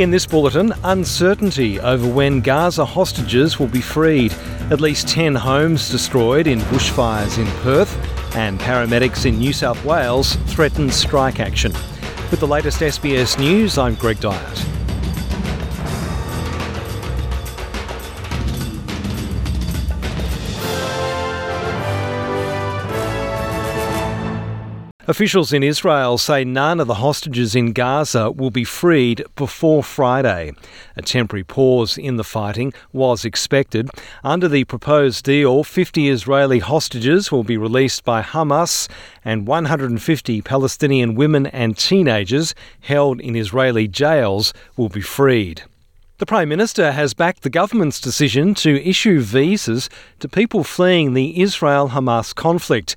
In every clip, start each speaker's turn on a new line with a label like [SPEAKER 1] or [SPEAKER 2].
[SPEAKER 1] In this bulletin, uncertainty over when Gaza hostages will be freed. At least 10 homes destroyed in bushfires in Perth, and paramedics in New South Wales threaten strike action. With the latest SBS news, I'm Greg Dyett. Officials in Israel say none of the hostages in Gaza will be freed before Friday. A temporary pause in the fighting was expected. Under the proposed deal, 50 Israeli hostages will be released by Hamas and 150 Palestinian women and teenagers held in Israeli jails will be freed. The Prime Minister has backed the government's decision to issue visas to people fleeing the Israel Hamas conflict.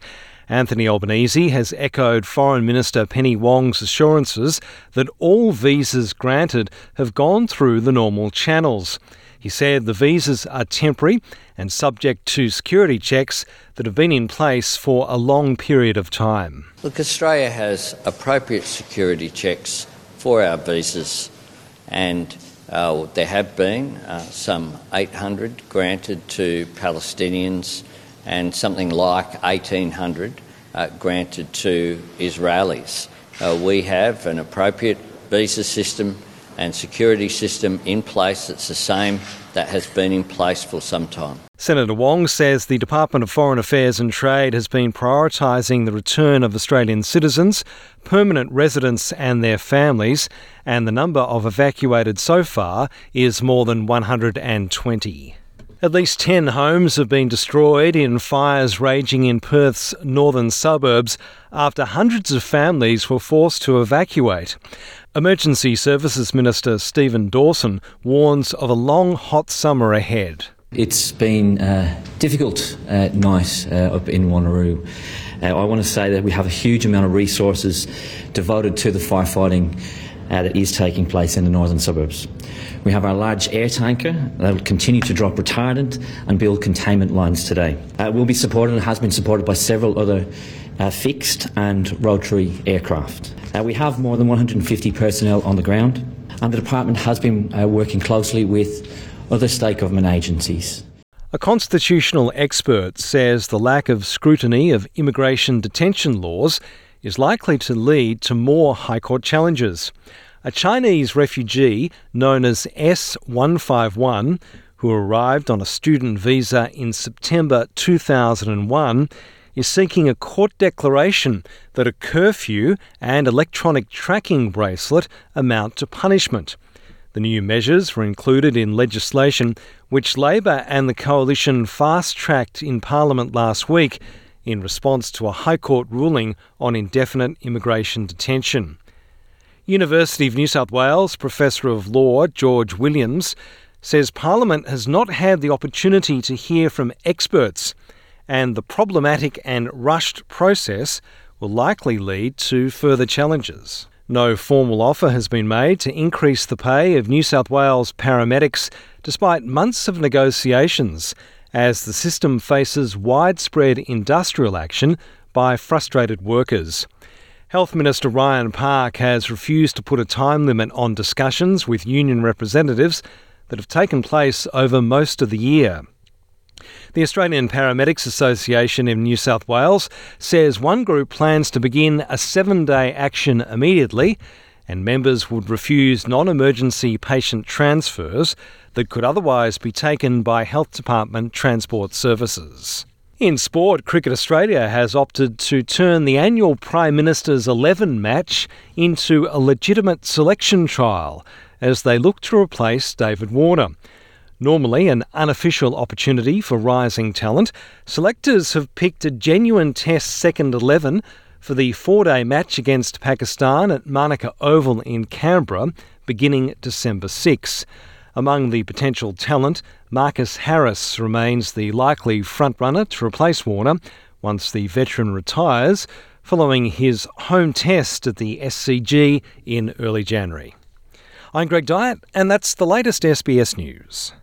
[SPEAKER 1] Anthony Albanese has echoed Foreign Minister Penny Wong's assurances that all visas granted have gone through the normal channels. He said the visas are temporary and subject to security checks that have been in place for a long period of time.
[SPEAKER 2] Look, Australia has appropriate security checks for our visas, and uh, there have been uh, some 800 granted to Palestinians and something like 1,800 uh, granted to Israelis. Uh, we have an appropriate visa system and security system in place that's the same that has been in place for some time.
[SPEAKER 1] Senator Wong says the Department of Foreign Affairs and Trade has been prioritising the return of Australian citizens, permanent residents and their families, and the number of evacuated so far is more than 120. At least 10 homes have been destroyed in fires raging in Perth's northern suburbs after hundreds of families were forced to evacuate. Emergency Services Minister Stephen Dawson warns of a long, hot summer ahead.
[SPEAKER 3] It's been a difficult uh, night uh, up in Wanneroo. Uh, I want to say that we have a huge amount of resources devoted to the firefighting uh, that is taking place in the northern suburbs. We have our large air tanker that will continue to drop retardant and build containment lines today. Uh, will be supported and has been supported by several other uh, fixed and rotary aircraft. Uh, we have more than 150 personnel on the ground, and the department has been uh, working closely with other state government agencies.
[SPEAKER 1] A constitutional expert says the lack of scrutiny of immigration detention laws is likely to lead to more High Court challenges. A Chinese refugee known as S151, who arrived on a student visa in September 2001, is seeking a court declaration that a curfew and electronic tracking bracelet amount to punishment. The new measures were included in legislation which Labor and the Coalition fast tracked in Parliament last week in response to a High Court ruling on indefinite immigration detention. University of New South Wales Professor of Law George Williams says Parliament has not had the opportunity to hear from experts, and the problematic and rushed process will likely lead to further challenges. No formal offer has been made to increase the pay of New South Wales paramedics despite months of negotiations as the system faces widespread industrial action by frustrated workers. Health Minister Ryan Park has refused to put a time limit on discussions with union representatives that have taken place over most of the year. The Australian Paramedics Association in New South Wales says one group plans to begin a seven day action immediately, and members would refuse non emergency patient transfers that could otherwise be taken by Health Department transport services. In sport, Cricket Australia has opted to turn the annual Prime Minister's 11 match into a legitimate selection trial as they look to replace David Warner. Normally an unofficial opportunity for rising talent, selectors have picked a genuine Test second 11 for the four day match against Pakistan at Manuka Oval in Canberra beginning December 6. Among the potential talent, Marcus Harris remains the likely frontrunner to replace Warner once the veteran retires following his home test at the SCG in early January. I'm Greg Dyett, and that's the latest SBS News.